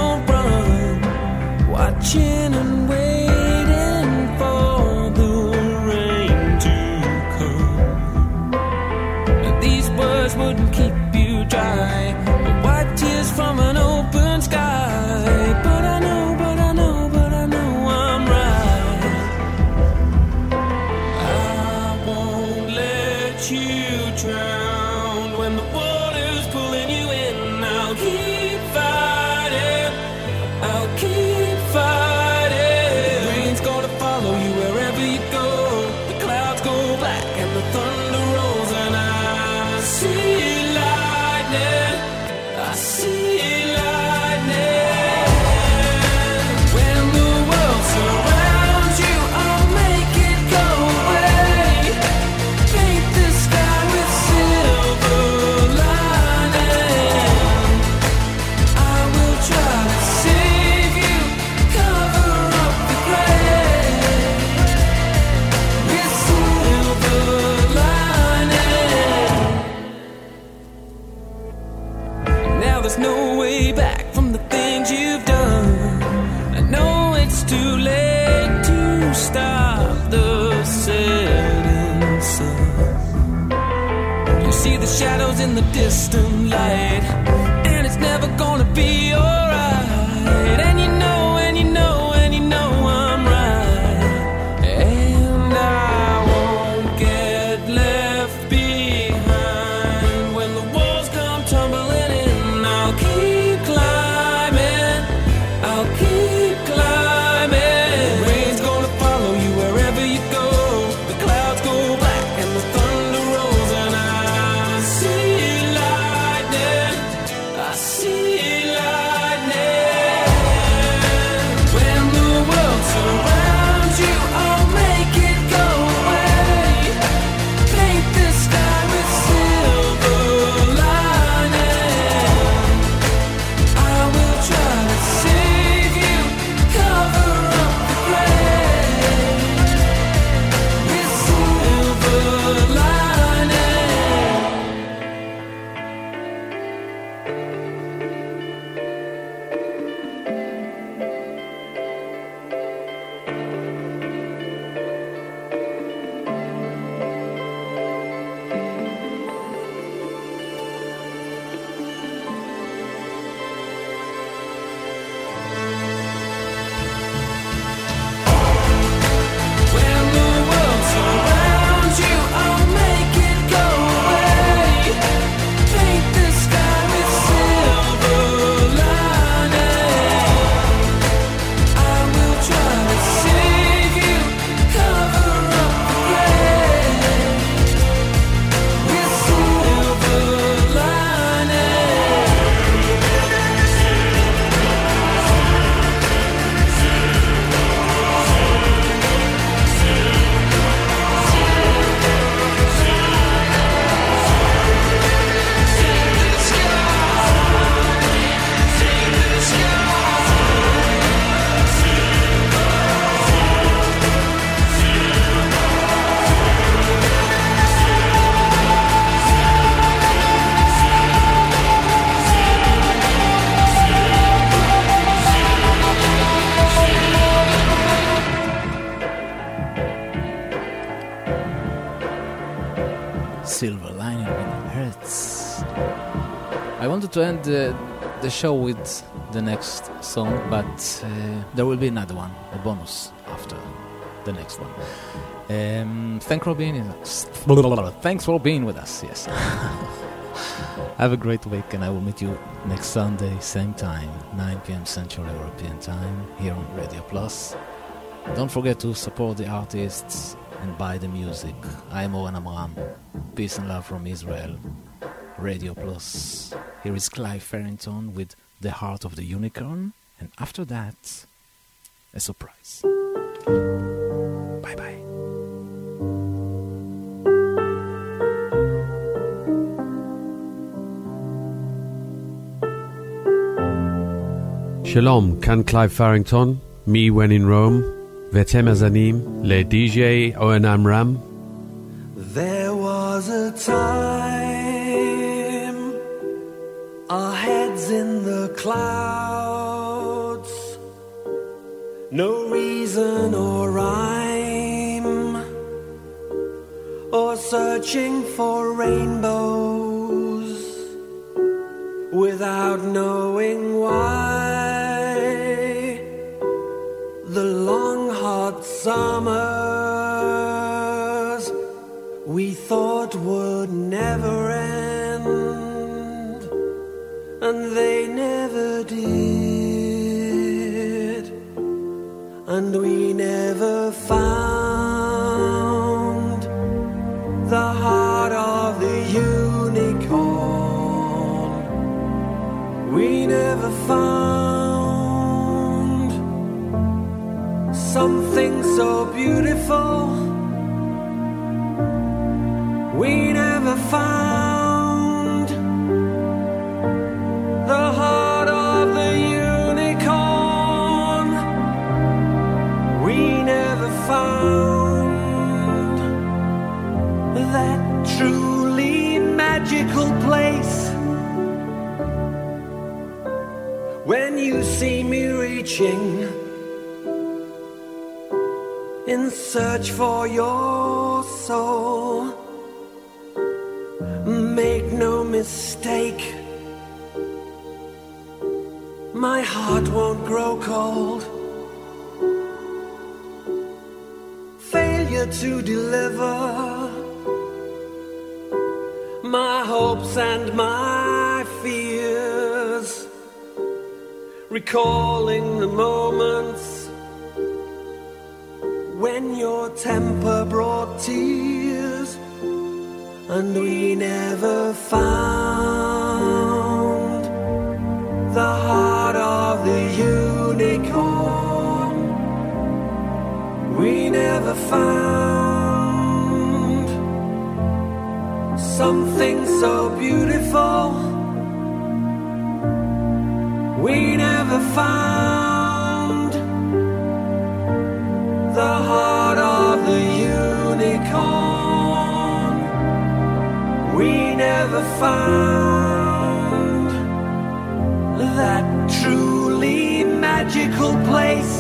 end the, the show with the next song, but uh, there will be another one, a bonus after the next one. Um, thanks for being thanks for being with us. Yes. Have a great week, and I will meet you next Sunday, same time, 9 p.m. Central European Time, here on Radio Plus. Don't forget to support the artists and buy the music. I am Oren Amram. Peace and love from Israel. Radio Plus. Here is Clive Farrington with The Heart of the Unicorn, and after that, a surprise. Bye bye. Shalom, can Clive Farrington, me When in Rome, ואתם מאזינים le DJ Oren Amram. There was a time our heads in the clouds, no reason or rhyme, or searching for rainbows without knowing why. The long hot summers we thought would never end, and we never found the heart of the unicorn. We never found something so beautiful. We never found the heart that truly magical place. When you see me reaching in search for your soul. Make no mistake, my heart won't grow cold. Failure to deliver my hopes and my fears, recalling the moments when your temper brought tears and we never found the heart of the unicorn. We never found something so beautiful we never found the heart of the unicorn. We never found that truly magical place.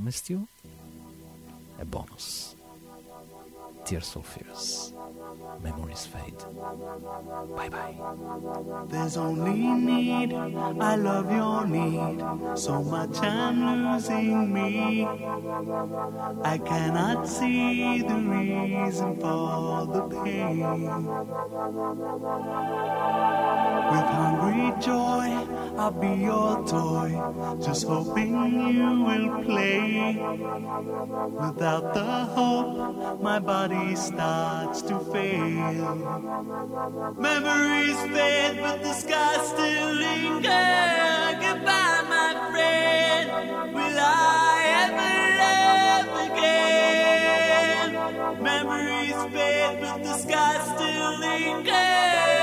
Promised you, a bonus. Tears for Fears. Memories fade. Bye bye. There's only need, I love your need. So much I'm losing me. I cannot see the reason for the pain. With hungry joy, I'll be your toy. Just hoping you will play. Without the hope, my body starts to fail. Memories fade, but the sky still lingers. Goodbye, my friend. Will I ever love again? Memories fade, but the sky still I